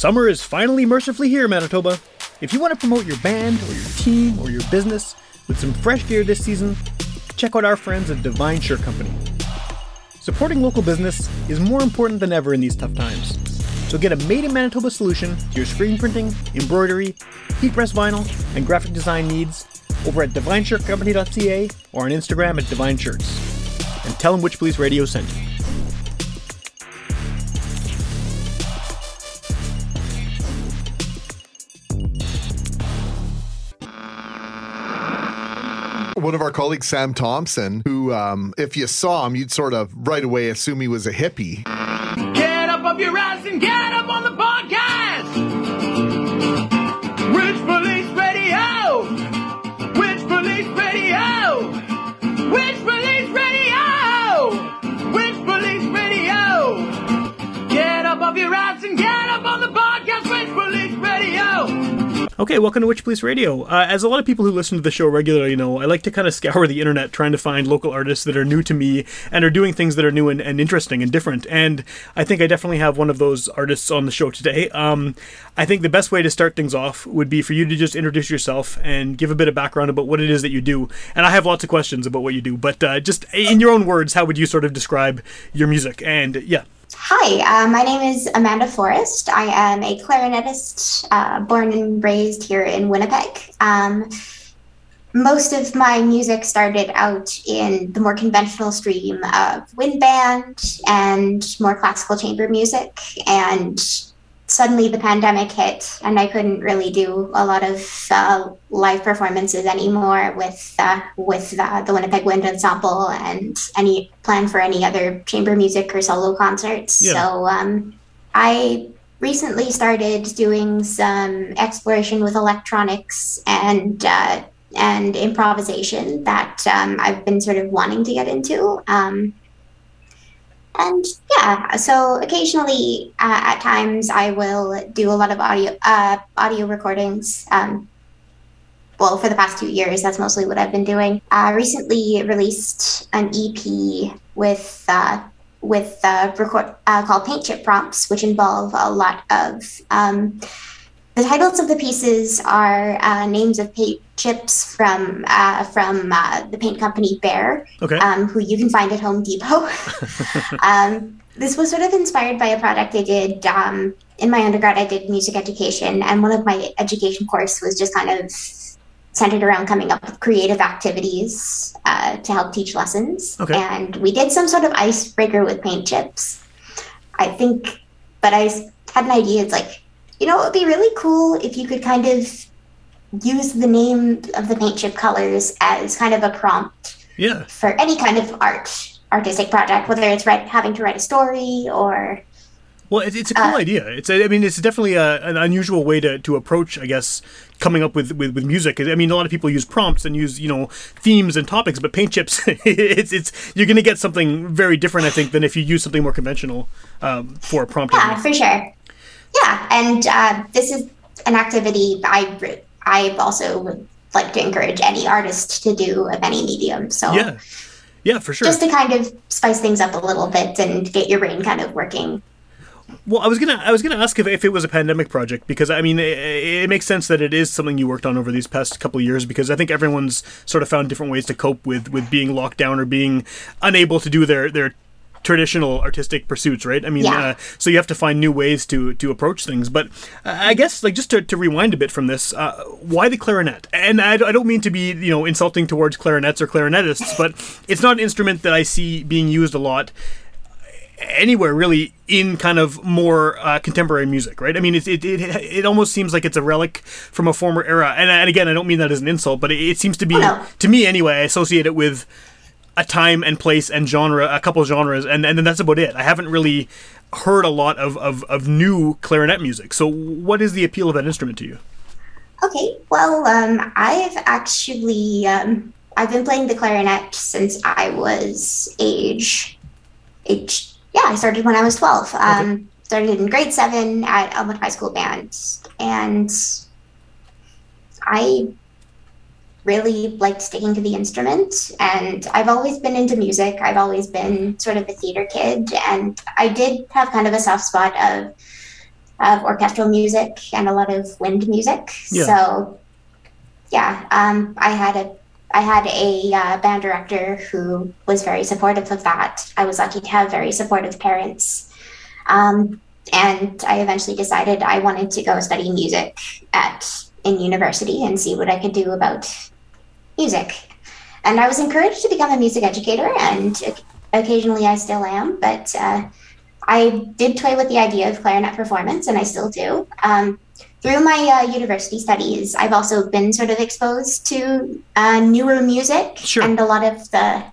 Summer is finally mercifully here, Manitoba. If you want to promote your band or your team or your business with some fresh gear this season, check out our friends at Divine Shirt Company. Supporting local business is more important than ever in these tough times. So get a made in Manitoba solution to your screen printing, embroidery, heat press vinyl, and graphic design needs over at divineshirtcompany.ca or on Instagram at Divine Shirts. And tell them Witch Police Radio sent you. One of our colleagues, Sam Thompson, who, um, if you saw him, you'd sort of right away assume he was a hippie. Get up off your ass and get Okay, welcome to Witch Police Radio. Uh, as a lot of people who listen to the show regularly know, I like to kind of scour the internet trying to find local artists that are new to me and are doing things that are new and, and interesting and different. And I think I definitely have one of those artists on the show today. Um, I think the best way to start things off would be for you to just introduce yourself and give a bit of background about what it is that you do. And I have lots of questions about what you do, but uh, just in your own words, how would you sort of describe your music? And yeah. Hi, uh, my name is Amanda Forrest. I am a clarinetist uh, born and raised here in Winnipeg. Um, most of my music started out in the more conventional stream of wind band and more classical chamber music. And suddenly the pandemic hit, and I couldn't really do a lot of uh, live performances anymore with uh, with uh, the Winnipeg Wind Ensemble and any plan for any other chamber music or solo concerts. Yeah. So um, I recently started doing some exploration with electronics and uh, and improvisation that um, I've been sort of wanting to get into. Um, and yeah, so occasionally, uh, at times, I will do a lot of audio uh, audio recordings. Um, well, for the past two years, that's mostly what I've been doing. I recently released an EP with uh, with uh, record uh, called Paint Chip Prompts, which involve a lot of um, the titles of the pieces are uh, names of paint chips from uh, from uh, the paint company Behr, Okay. um, who you can find at Home Depot. um, this was sort of inspired by a project I did um, in my undergrad. I did music education, and one of my education course was just kind of centered around coming up with creative activities uh, to help teach lessons. Okay. And we did some sort of icebreaker with paint chips. I think, but I had an idea. It's like, you know, it would be really cool if you could kind of use the name of the paint chip colors as kind of a prompt Yeah. for any kind of art artistic project, whether it's write, having to write a story or Well, it's, it's a cool Uh, idea. It's I mean, it's definitely a, an unusual way to, to approach, I guess, coming up with, with, with music. I mean, a lot of people use prompts and use you know themes and topics, but paint chips, it's it's you're going to get something very different, I think, than if you use something more conventional um, for a prompt. yeah, for sure. Yeah, and uh, this is an activity I I also would like to encourage any artist to do of any medium. So yeah, yeah, for sure. just to kind of spice things up a little bit and get your brain kind of working. Well, I was gonna I was gonna ask if, if it was a pandemic project because I mean it, it makes sense that it is something you worked on over these past couple of years because I think everyone's sort of found different ways to cope with with being locked down or being unable to do their their traditional artistic pursuits right i mean Yeah. uh, so you have to find new ways to to approach things but uh, i guess like just to, to rewind a bit from this uh, why the clarinet and I, I don't mean to be you know insulting towards clarinets or clarinetists but it's not an instrument that i see being used a lot anywhere really in kind of more uh, contemporary music, right? I mean, it, it, it, it almost seems like it's a relic from a former era. And, and again, I don't mean that as an insult, but it, it seems to be, to me anyway, I associate it with a time and place and genre, a couple genres, and, and then that's about it. I haven't really heard a lot of, of, of new clarinet music. So, what is the appeal of that instrument to you? Okay, well, um, I've actually um, I've been playing the clarinet since I was age age yeah I started when I was twelve. Um, Started in grade seven at Elmwood High School band, and I really liked sticking to the instrument. And I've always been into music. I've always been sort of a theater kid, and I did have kind of a soft spot of of orchestral music and a lot of wind music. Yeah. So, yeah, um, I had a I had a uh, band director who was very supportive of that. I was lucky to have very supportive parents. Um, and I eventually decided I wanted to go study music at in university and see what I could do about music. And I was encouraged to become a music educator, and occasionally I still am. But uh, I did toy with the idea of clarinet performance, and I still do. Um, through my uh, university studies, I've also been sort of exposed to uh, newer music Sure. and a lot of the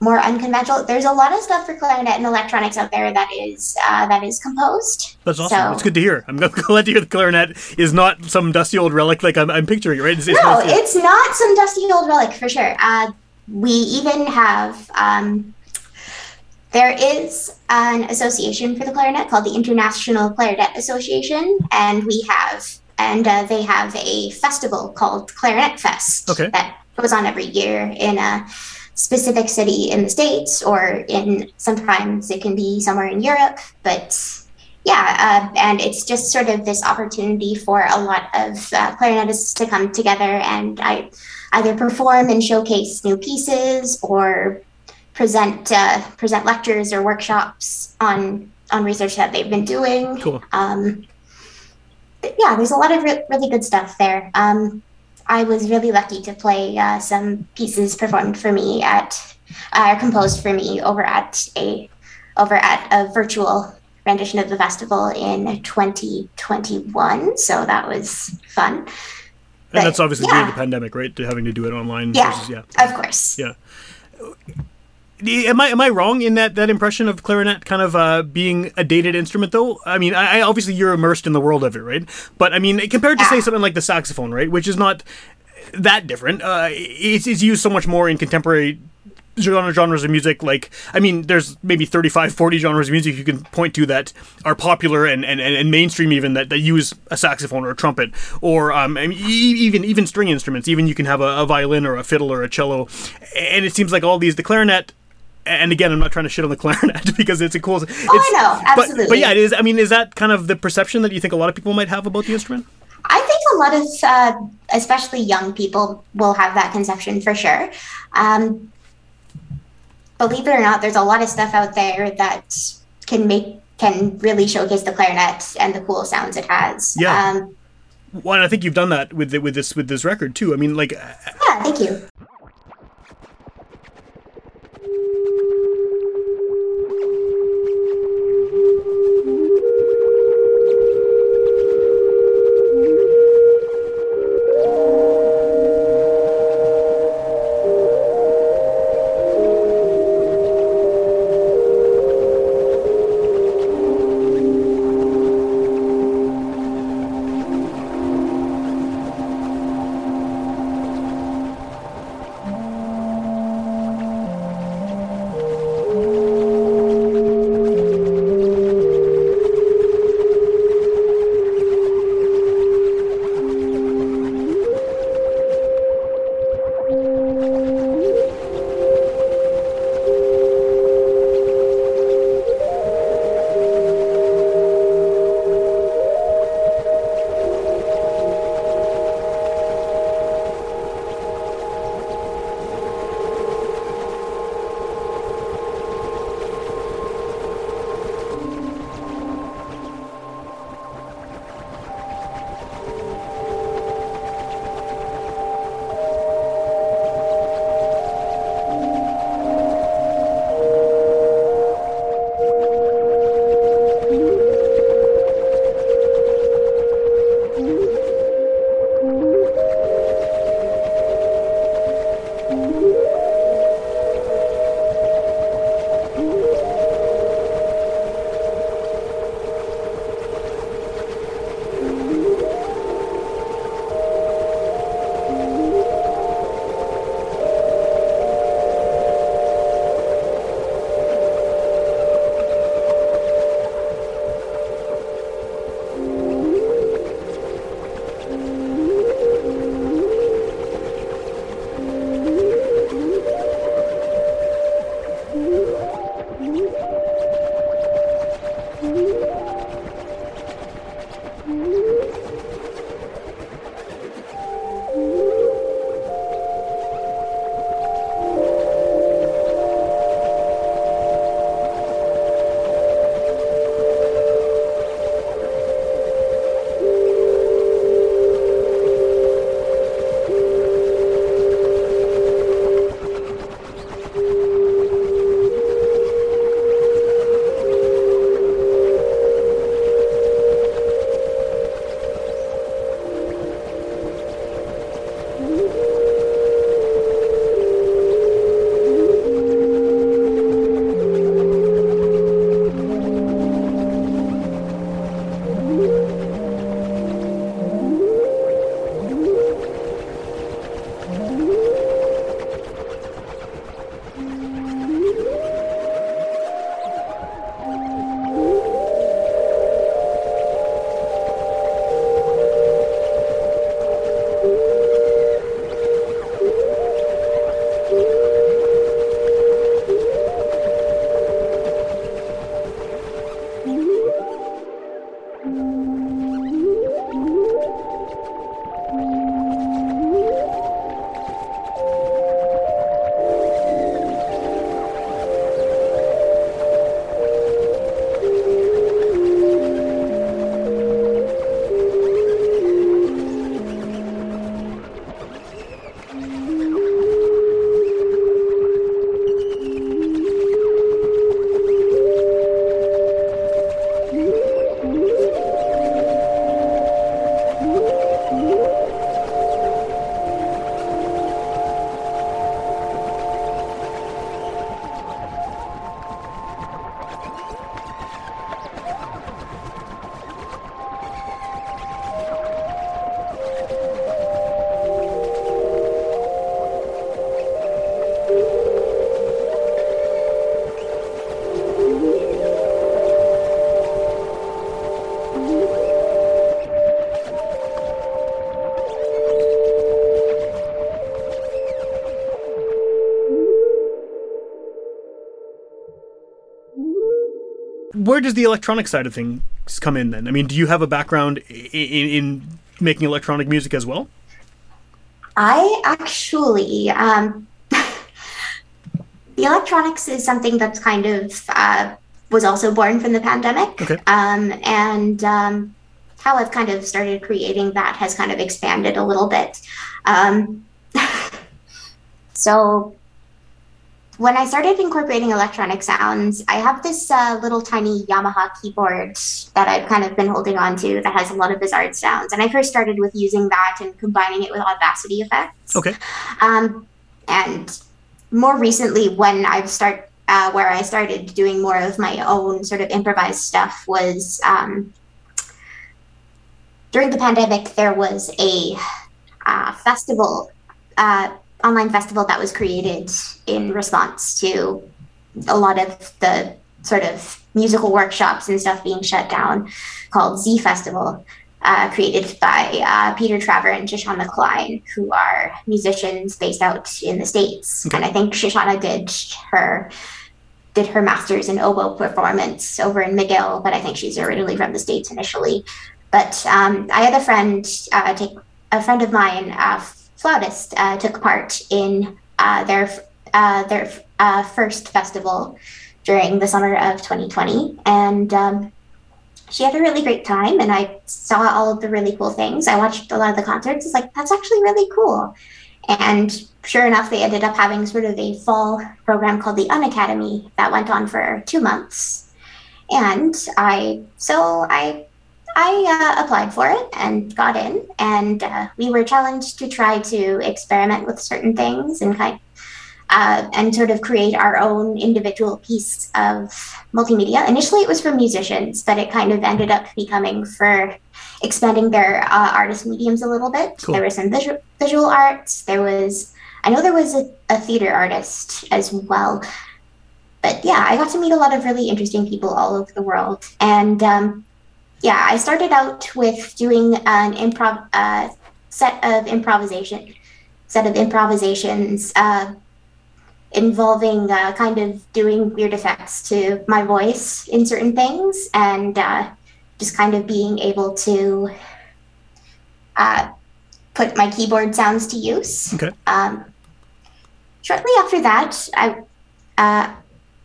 more unconventional. There's a lot of stuff for clarinet and electronics out there that is uh, that is composed. That's awesome. So- It's good to hear. I'm glad to hear the clarinet is not some dusty old relic like I'm, I'm picturing, right? It's, it's No, nice it's not some dusty old relic for sure. Uh, we even have um, there is an association for the clarinet called the International Clarinet Association, and we have and uh, they have a festival called Clarinet Fest Okay. that goes on every year in a specific city in the states, or in sometimes it can be somewhere in Europe, but yeah, uh, and it's just sort of this opportunity for a lot of uh, clarinetists to come together and I either perform and showcase new pieces or present uh, present lectures or workshops on on research that they've been doing. Cool. Um, yeah, there's a lot of re- really good stuff there. Um, I was really lucky to play uh, some pieces performed for me at, uh, composed for me over at a, over at a virtual rendition of the festival in 2021. So that was fun. and but, that's obviously yeah. due to the pandemic, right? To having to do it online. Yeah, Versus, yeah. of course. Yeah. Am I am I wrong in that that impression of clarinet kind of uh, being a dated instrument though? I mean, I, I obviously you're immersed in the world of it, right? But I mean, compared to say something like the saxophone, right, which is not that different. Uh, it's, it's used so much more in contemporary genre genres of music like i mean there's maybe 35 40 genres of music you can point to that are popular and, and, and mainstream even that, that use a saxophone or a trumpet or um, I mean, even even string instruments even you can have a, a violin or a fiddle or a cello and it seems like all these the clarinet and again i'm not trying to shit on the clarinet because it's a cool it's, Oh, I know, but, but yeah it is i mean is that kind of the perception that you think a lot of people might have about the instrument I think a lot of, uh, especially young people, will have that conception for sure. Um, believe it or not, there's a lot of stuff out there that can make can really showcase the clarinet and the cool sounds it has. Yeah. Um, well i think you've done that with the, with this with this record too i mean like yeah. Thank you. Where does the electronic side of things come in then? I mean, do you have a background in, in making electronic music as well? I actually, um, the electronics is something that's kind of uh, was also born from the pandemic. Okay. Um, and um, how I've kind of started creating that has kind of expanded a little bit. Um, so when I started incorporating electronic sounds, I have this uh, little tiny Yamaha keyboard that I've kind of been holding on to that has a lot of bizarre sounds. And I first started with using that and combining it with Audacity effects. Okay. Um, and more recently, when I've start uh, where I started doing more of my own sort of improvised stuff was um, during the pandemic. There was a uh, festival. Uh, online festival that was created in response to a lot of the sort of musical workshops and stuff being shut down called Z Festival, uh, created by uh, Peter Traver and Shoshana Klein, who are musicians based out in the States. Okay. And I think Shoshana did her did her master's in oboe performance over in McGill, but I think she's originally from the States initially. But um, I had a friend uh, take a friend of mine, uh, flautist, uh, took part in uh, their uh, their uh, first festival during the summer of 2020, and um, she had a really great time. And I saw all of the really cool things. I watched a lot of the concerts. It's like that's actually really cool. And sure enough, they ended up having sort of a fall program called the Unacademy that went on for two months. And I so I I uh, applied for it and got in, and uh, we were challenged to try to experiment with certain things and kind uh, and sort of create our own individual piece of multimedia. Initially, it was for musicians, but it kind of ended up becoming for expanding their uh, artist mediums a little bit. Cool. There was some visual, visual arts. There was, I know there was a, a theater artist as well. But yeah, I got to meet a lot of really interesting people all over the world. And um, yeah, I started out with doing an improv uh, set of improvisation, set of improvisations uh, involving uh, kind of doing weird effects to my voice in certain things, and uh, just kind of being able to uh, put my keyboard sounds to use. Okay. Um, shortly after that, I uh,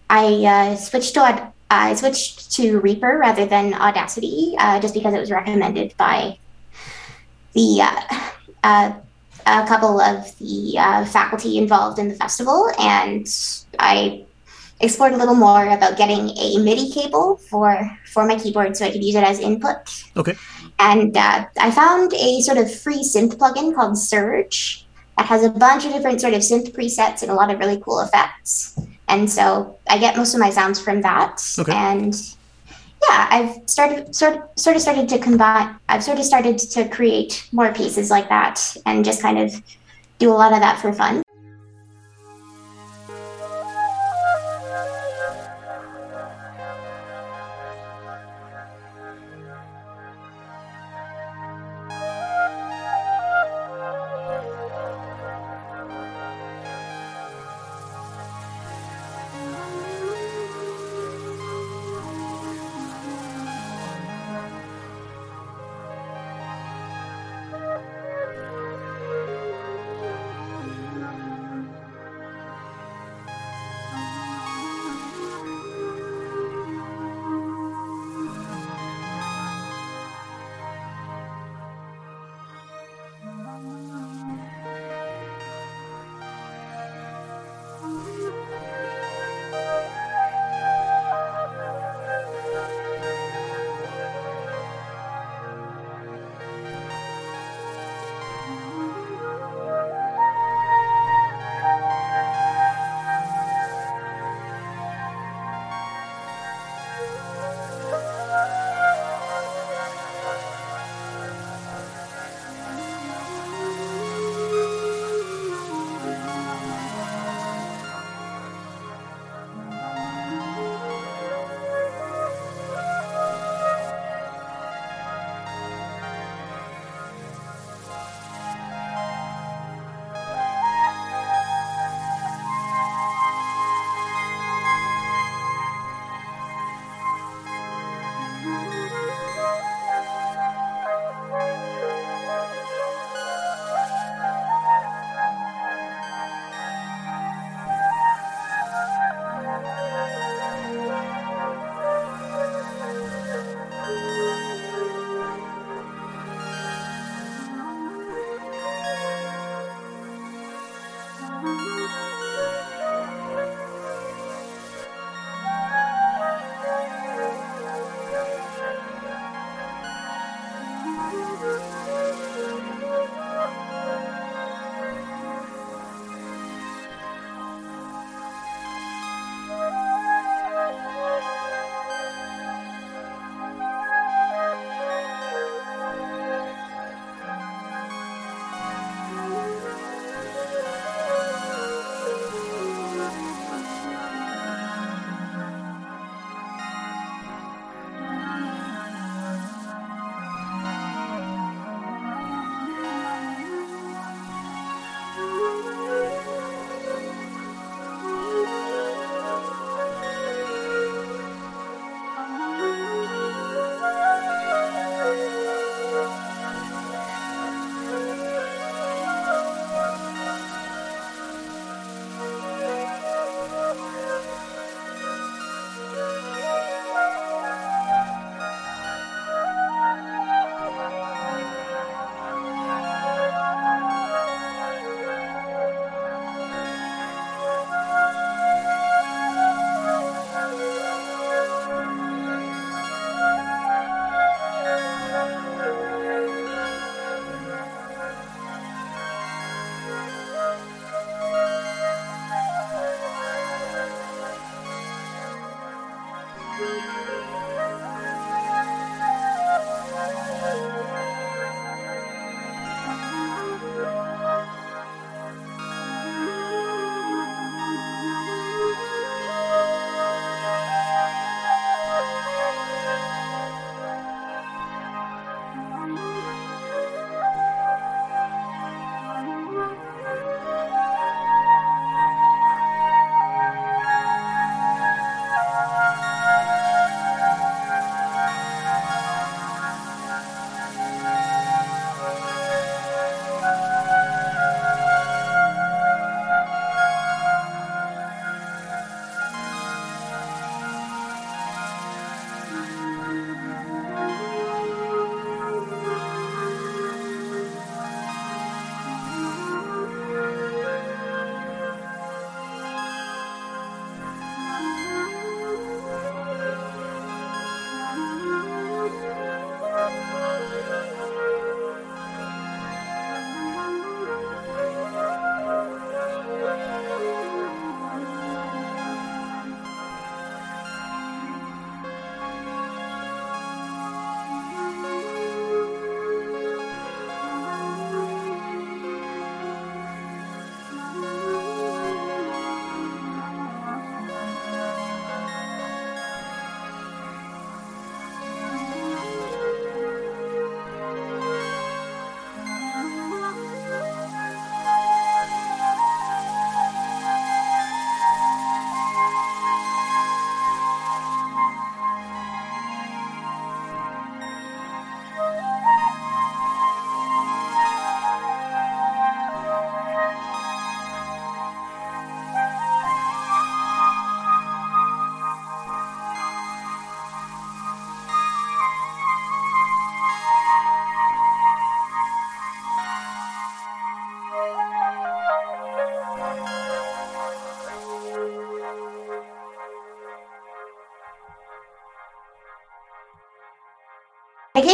I uh, switched to I switched to Reaper rather than Audacity, uh, just because it was recommended by the uh, uh, a couple of the uh, faculty involved in the festival, and I explored a little more about getting a MIDI cable for for my keyboard so I could use it as input. Okay. And uh, I found a sort of free synth plugin called Surge that has a bunch of different sort of synth presets and a lot of really cool effects. And so I get most of my sounds from that. Okay. And yeah, I've started sort sort of started to combine. I've sort of started to create more pieces like that and just kind of do a lot of that for fun.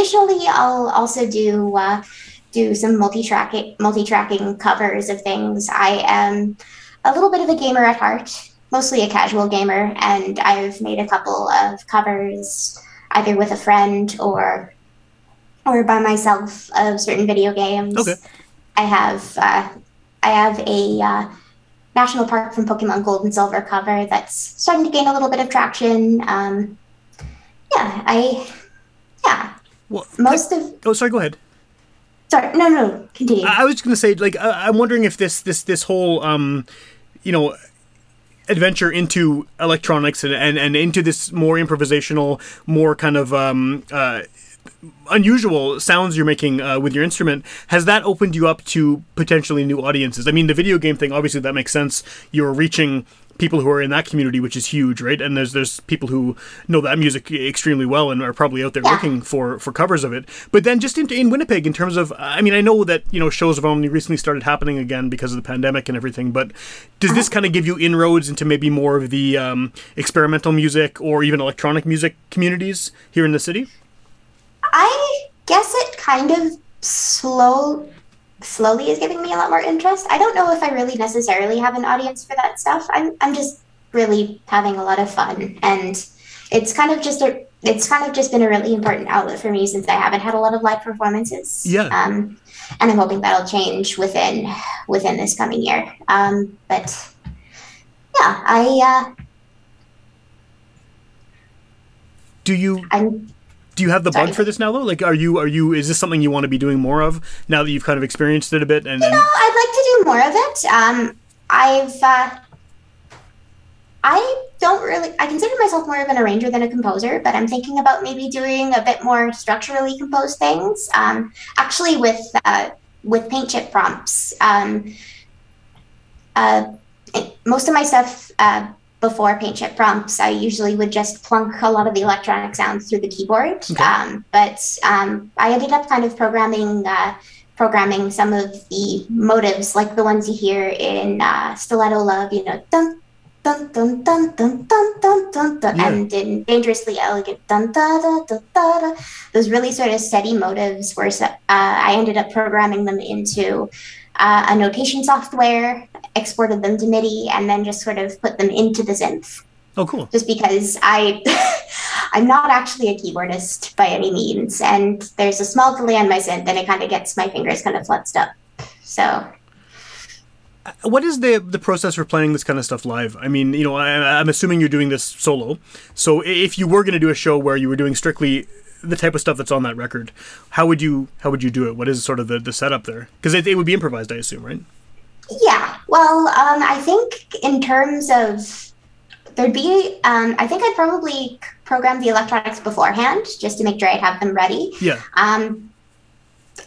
Occasionally, I'll also do uh, do some multi-tracking multi-tracking covers of things. I am a little bit of a gamer at heart, mostly a casual gamer, and I've made a couple of covers either with a friend or or by myself of certain video games. Okay. I have uh, I have a uh, national park from Pokemon Gold and Silver cover that's starting to gain a little bit of traction. Um, yeah, I yeah Well, most of oh, sorry. Go ahead. sorry no no continue. I I was going to say, like, I- I'm wondering if this this this whole, um, you know, adventure into electronics and, and and into this more improvisational, more kind of um, uh, unusual sounds you're making uh, with your instrument has that opened you up to potentially new audiences? I mean, the video game thing, obviously, that makes sense. You're reaching people who are in that community, which is huge, right? And there's there's people who know that music extremely well and are probably out there Yeah. looking for for covers of it. But then just in, in Winnipeg, in terms of, I mean, I know that you know shows have only recently started happening again because of the pandemic and everything. But does this kind of give you inroads into maybe more of the um, experimental music or even electronic music communities here in the city? I guess it kind of slow slowly is giving me a lot more interest. I don't know if I really necessarily have an audience for that stuff. I'm I'm just really having a lot of fun and it's kind of just a it's kind of just been a really important outlet for me since I haven't had a lot of live performances. Yeah. Um and I'm hoping that'll change within within this coming year. Um but yeah, I uh Do you I'm do you have the bug for this now though? Like, are you are you is this something you want to be doing more of now that you've kind of experienced it a bit? And, and No, I'd like to do more of it. Um, I've, uh, I don't really, I consider myself more of an arranger than a composer, but I'm thinking about maybe doing a bit more structurally composed things. Um, actually, with uh, with paint chip prompts, um, uh, most of my stuff uh, before paint chip prompts, I usually would just plunk a lot of the electronic sounds through the keyboard. Okay. Um, but um, I ended up kind of programming. Uh, programming some of the motives, like the ones you hear in uh, Stiletto Love, you know, dun dun dun dun dun dun dun dun, dun Yeah. and in Dangerously Elegant, dun da da da da da. Those really sort of steady motives were. Uh, I ended up programming them into uh, a notation software, exported them to MIDI, and then just sort of put them into the synth oh, cool. just because I I'm not actually a keyboardist by any means, and there's a small delay on my synth, and it kind of gets my fingers kind of flutzed up. So What is the the process for playing this kind of stuff live? I mean, you know, I, I'm assuming you're doing this solo. So if you were going to do a show where you were doing strictly the type of stuff that's on that record, how would you how would you do it? What is sort of the, the setup there? Because it, it would be improvised, I assume, right? yeah, well, um, I think in terms of there'd be um, I think I'd probably program the electronics beforehand just to make sure I'd have them ready. Yeah. Um,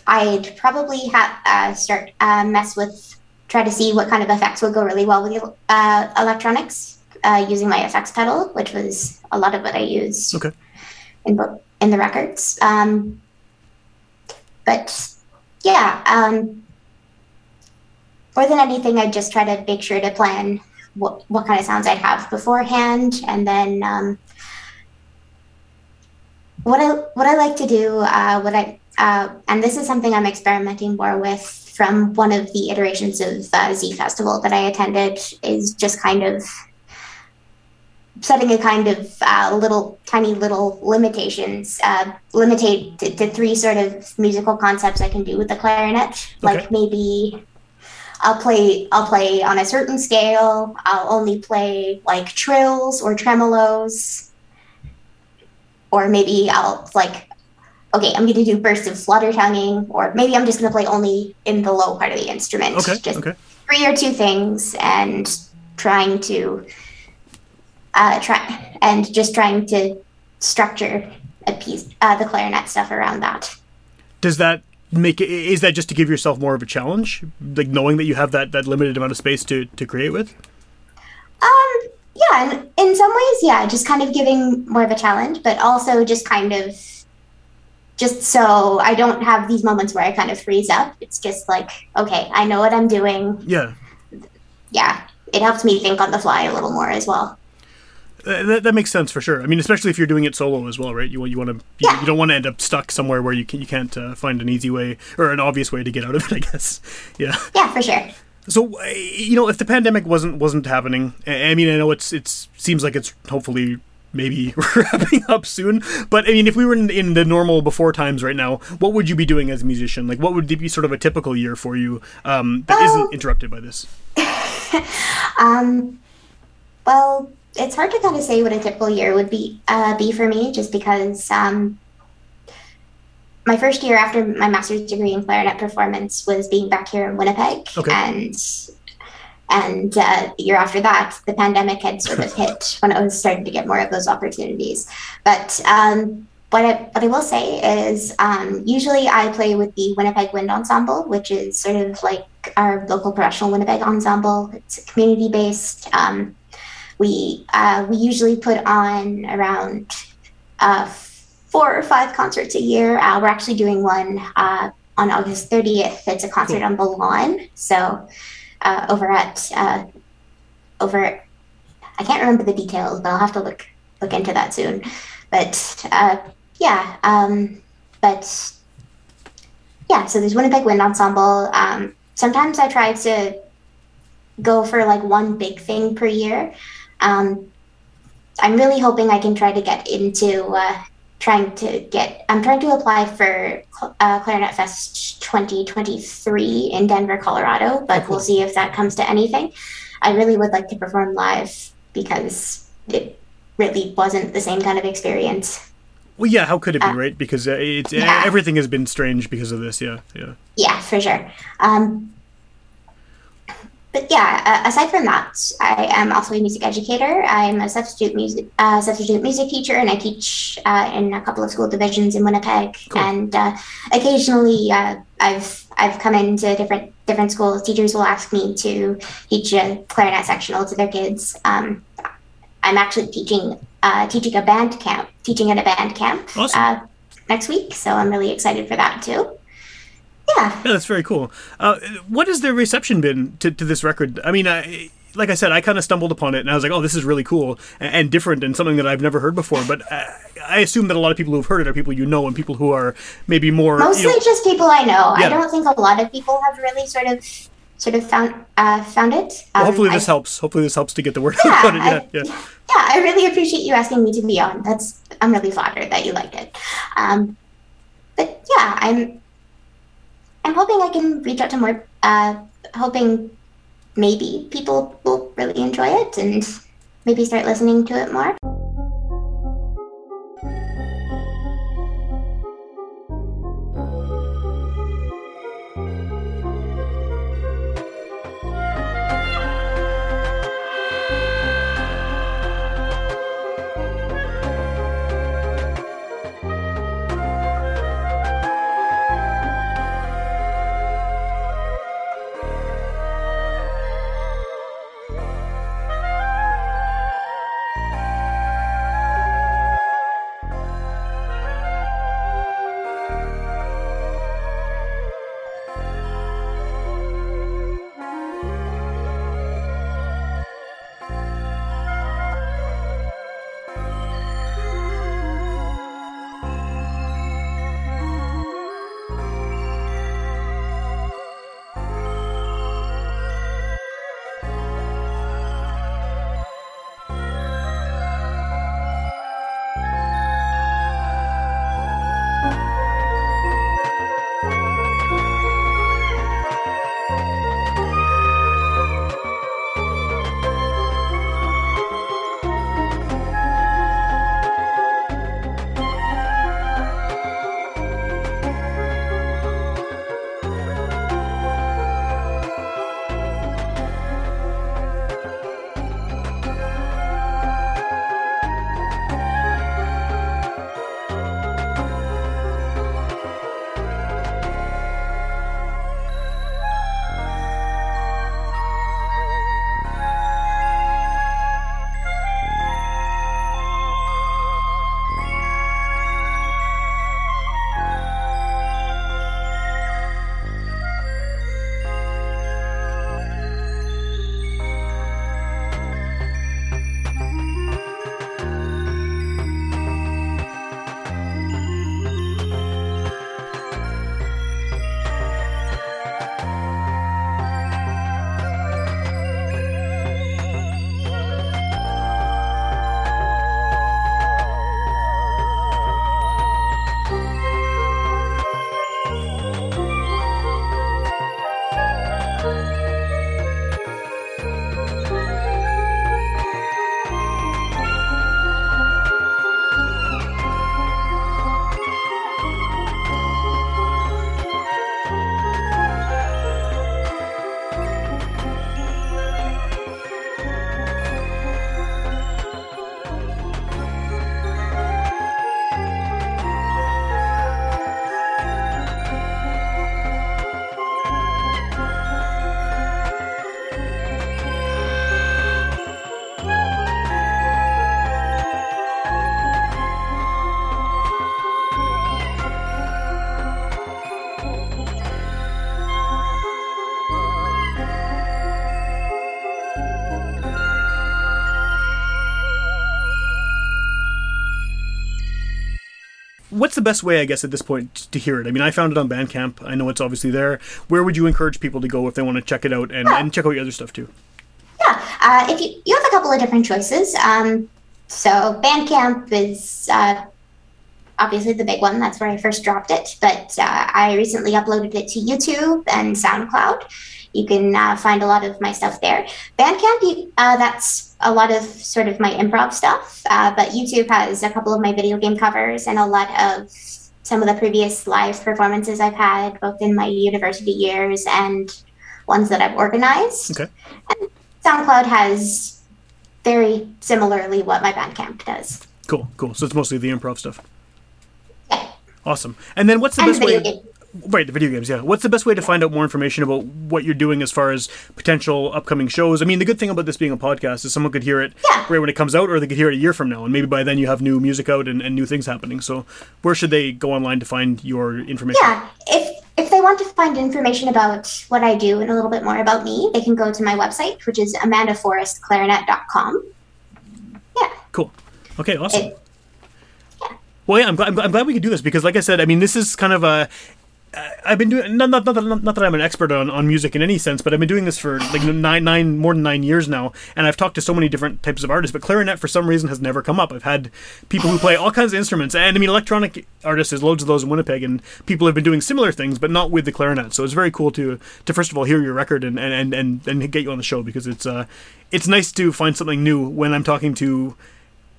I'd probably have uh, start uh, mess with try to see what kind of effects would go really well with the uh, electronics uh, using my effects pedal, which was a lot of what I used Okay. in bo- in the records. Um, but yeah, um, more than anything, I just try to make sure to plan what what kind of sounds I'd have beforehand, and then um, what I what I like to do, uh, what I uh, and this is something I'm experimenting more with from one of the iterations of uh, Z Festival that I attended, is just kind of setting a kind of uh, little tiny little limitations, uh, limited to, to three sort of musical concepts I can do with the clarinet, Okay. like maybe. I'll play I'll play on a certain scale. I'll only play like trills or tremolos. Or maybe I'll like okay, I'm gonna do bursts of flutter tonguing, or maybe I'm just gonna play only in the low part of the instrument. Okay. Just Okay. three or two things and trying to uh try and just trying to structure a piece uh the clarinet stuff around that. Does that make it? Is that just to give yourself more of a challenge, like knowing that you have that that limited amount of space to to create with? Um, yeah, and in some ways, yeah, just kind of giving more of a challenge, but also just kind of just so I don't have these moments where I kind of freeze up. It's just like, okay, I know what I'm doing. Yeah. Yeah, it helps me think on the fly a little more as well. That, that makes sense for sure. I mean, especially if you're doing it solo as well, right? You want you want to you, you don't want to end up stuck somewhere where you can, you can't uh, find an easy way or an obvious way to get out of it. I guess. Yeah. Yeah, for sure. So uh, you know, if the pandemic wasn't wasn't happening, I mean, I know it's it's seems like it's hopefully maybe wrapping up soon. But I mean, if we were in, in the normal before times right now, what would you be doing as a musician? Like, what would be sort of a typical year for you um, that Well- not interrupted by this? Um, well, it's hard to kind of say what a typical year would be uh, be for me, just because um, my first year after my master's degree in clarinet performance was being back here in Winnipeg, Okay. and and uh, the year after that, the pandemic had sort of hit when I was starting to get more of those opportunities. But um, what I what I will say is, um, usually I play with the Winnipeg Wind Ensemble, which is sort of like our local professional Winnipeg ensemble. It's community based. Um, we uh, we usually put on around uh, four or five concerts a year. Uh, we're actually doing one uh, on August 30th. It's a concert on the lawn. So uh, over at uh, over, I can't remember the details, but I'll have to look look into that soon. But yeah, um, but yeah. So there's Winnipeg Wind Ensemble. Um, sometimes I try to go for like one big thing per year. Um, I'm really hoping I can try to get into uh, trying to get. I'm trying to apply for uh, Clarinet Fest 2023 in Denver, Colorado, but cool. we'll see if that comes to anything. I really would like to perform live because it really wasn't the same kind of experience. Well, yeah. How could it be, Uh, right? Because uh, it's yeah. everything has been strange because of this. Yeah, yeah. Yeah, for sure. Um, but yeah, uh, aside from that, I am also a music educator. I'm a substitute music uh, substitute music teacher, and I teach uh, in a couple of school divisions in Winnipeg. Cool. And uh, occasionally, uh, I've I've come into different different schools. Teachers will ask me to teach a clarinet sectional to their kids. Um, I'm actually teaching uh, teaching a band camp, teaching at a band camp Awesome. uh, next week. So I'm really excited for that too. Yeah. Yeah, that's very cool. Uh, what has the reception been to, to this record? I mean, I, like I said, I kind of stumbled upon it and I was like, oh, this is really cool and, and different and something that I've never heard before. But I, I assume that a lot of people who've heard it are people you know and people who are maybe more. Mostly you know, just people I know. Yeah. I don't think a lot of people have really sort of sort of found uh, found it. well, Um, hopefully I- this helps. Hopefully this helps to get the word Yeah, out about it. I- Yeah, yeah. Yeah, I really appreciate you asking me to be on. That's I'm really flattered that you liked it. Um, but yeah, I'm I'm hoping I can reach out to more. Uh, hoping maybe people will really enjoy it and maybe start listening to it more. The best way, I guess, at this point to hear it? I mean, I found it on Bandcamp. I know it's obviously there. Where would you encourage people to go if they want to check it out and, and check out your other stuff too? Yeah, uh, if you you have a couple of different choices. Um, so Bandcamp is uh, obviously the big one. That's where I first dropped it. But uh, I recently uploaded it to YouTube and SoundCloud. You can uh, find a lot of my stuff there. Bandcamp, you, uh, that's a lot of sort of my improv stuff. Uh, but YouTube has a couple of my video game covers and a lot of some of the previous live performances I've had, both in my university years and ones that I've organized. Okay. And SoundCloud has very similarly what my Bandcamp does. Cool, cool. So it's mostly the improv stuff. Yeah. Awesome. And then what's the And best way? game. Right, the video games. Yeah. What's the best way to find out more information about what you're doing as far as potential upcoming shows? I mean, the good thing about this being a podcast is someone could hear it Yeah. right when it comes out, or they could hear it a year from now, and maybe by then you have new music out and, and new things happening. So, where should they go online to find your information? Yeah, if if they want to find information about what I do and a little bit more about me, they can go to my website, which is amandaforestclarinet.com. Yeah, Cool. Okay. Awesome. it, Well, yeah, I'm glad, I'm glad, I'm glad we could do this because, like I said, I mean, this is kind of a. I've been doing not not, not, that, not that I'm an expert on, on music in any sense, but I've been doing this for like nine nine more than nine years now, and I've talked to so many different types of artists. But clarinet, for some reason, has never come up. I've had people who play all kinds of instruments, and I mean, electronic artists. There's loads of those in Winnipeg, and people have been doing similar things, but not with the clarinet. So it's very cool to to first of all hear your record and and and and, and get you on the show because it's uh it's nice to find something new when I'm talking to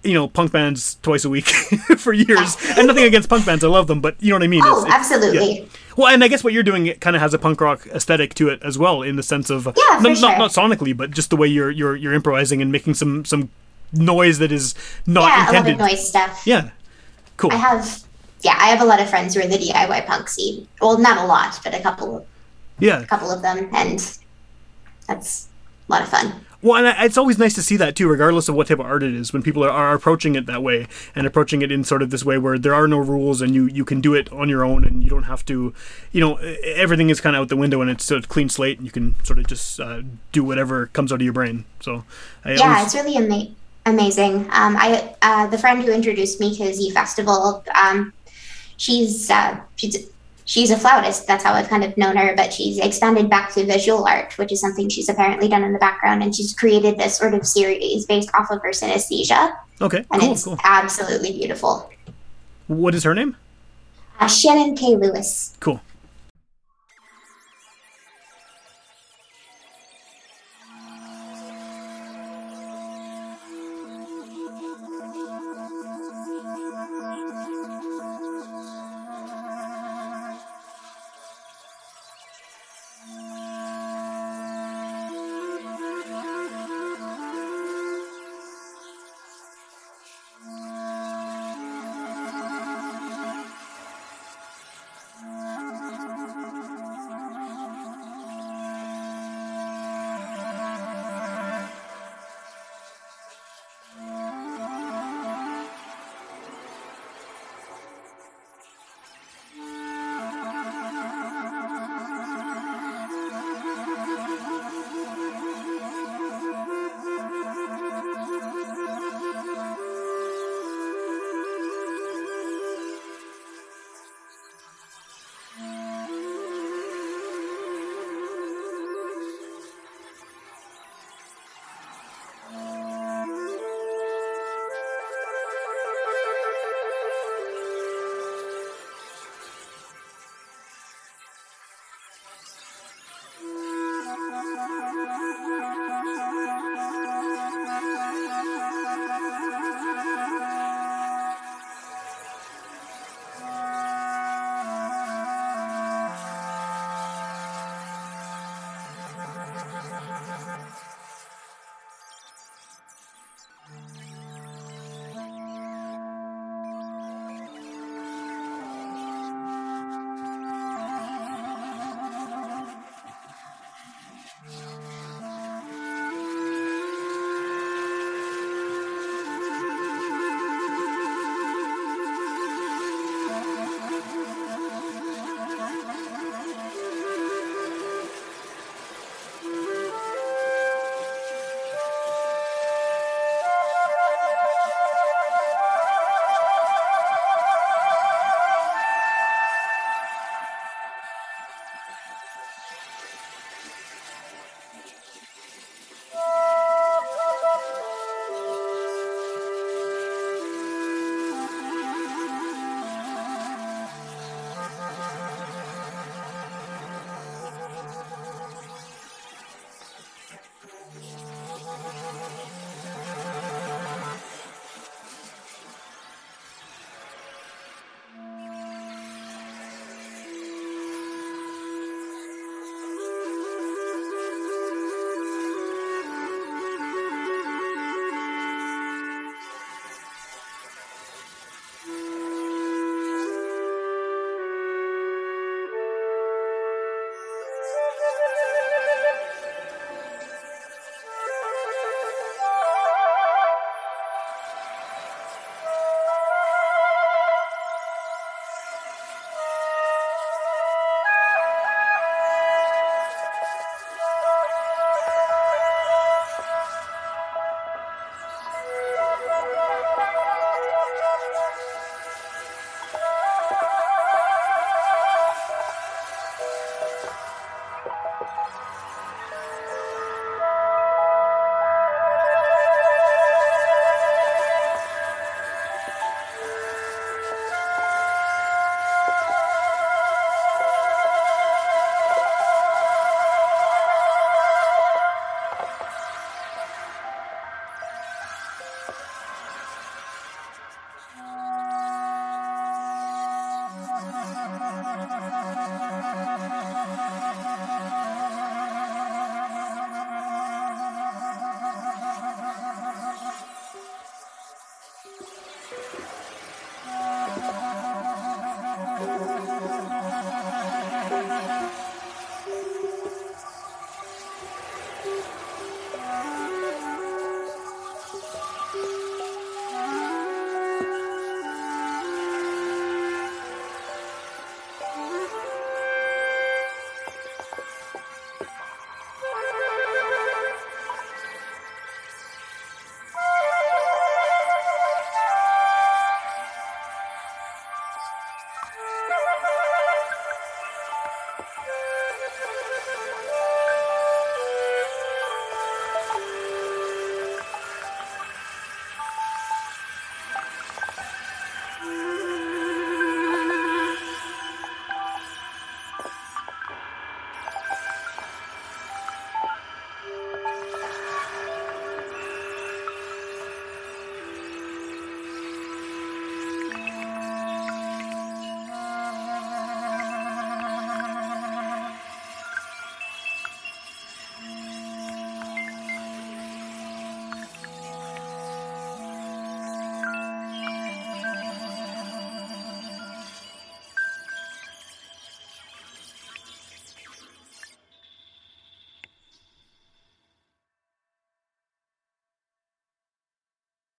you know punk bands twice a week for years and nothing against punk bands i love them but you know what i mean oh, absolutely. yeah. well and i guess what you're doing it kind of has a punk rock aesthetic to it as well in the sense of Yeah, not, sure. not, not sonically but just the way you're you're you're improvising and making some some noise that is not Yeah, I love intended the noise stuff. yeah cool I have, yeah, I have a lot of friends who are in the DIY punk scene. Well, not a lot, but a couple, yeah a couple of them, and that's a lot of fun. Well, and I- it's always nice to see that too, regardless of what type of art it is, when people are, are approaching it that way and approaching it in sort of this way where there are no rules and you, you can do it on your own and you don't have to, you know, everything is kind of out the window and it's a clean slate and you can sort of just uh, do whatever comes out of your brain. So, I Yeah, always- it's really ama- amazing. Um, I uh, the friend who introduced me to Z Festival, um, she's uh, she's she's a flautist. That's how I've kind of known her. But she's expanded back to visual art, which is something she's apparently done in the background, and she's created this sort of series based off of her synesthesia, okay, and cool, it's cool. absolutely beautiful. What is her name? Uh, Shannon K. Lewis. Cool.